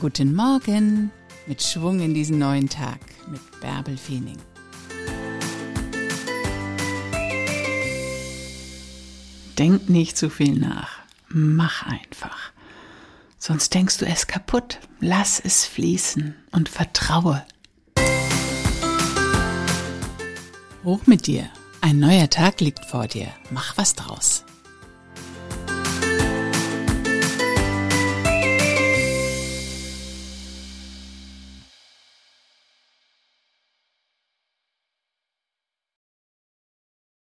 Guten Morgen mit Schwung in diesen neuen Tag mit Bärbel Feening. Denk nicht zu viel nach. Mach einfach. Sonst denkst du es kaputt. Lass es fließen und vertraue. Hoch mit dir. Ein neuer Tag liegt vor dir. Mach was draus.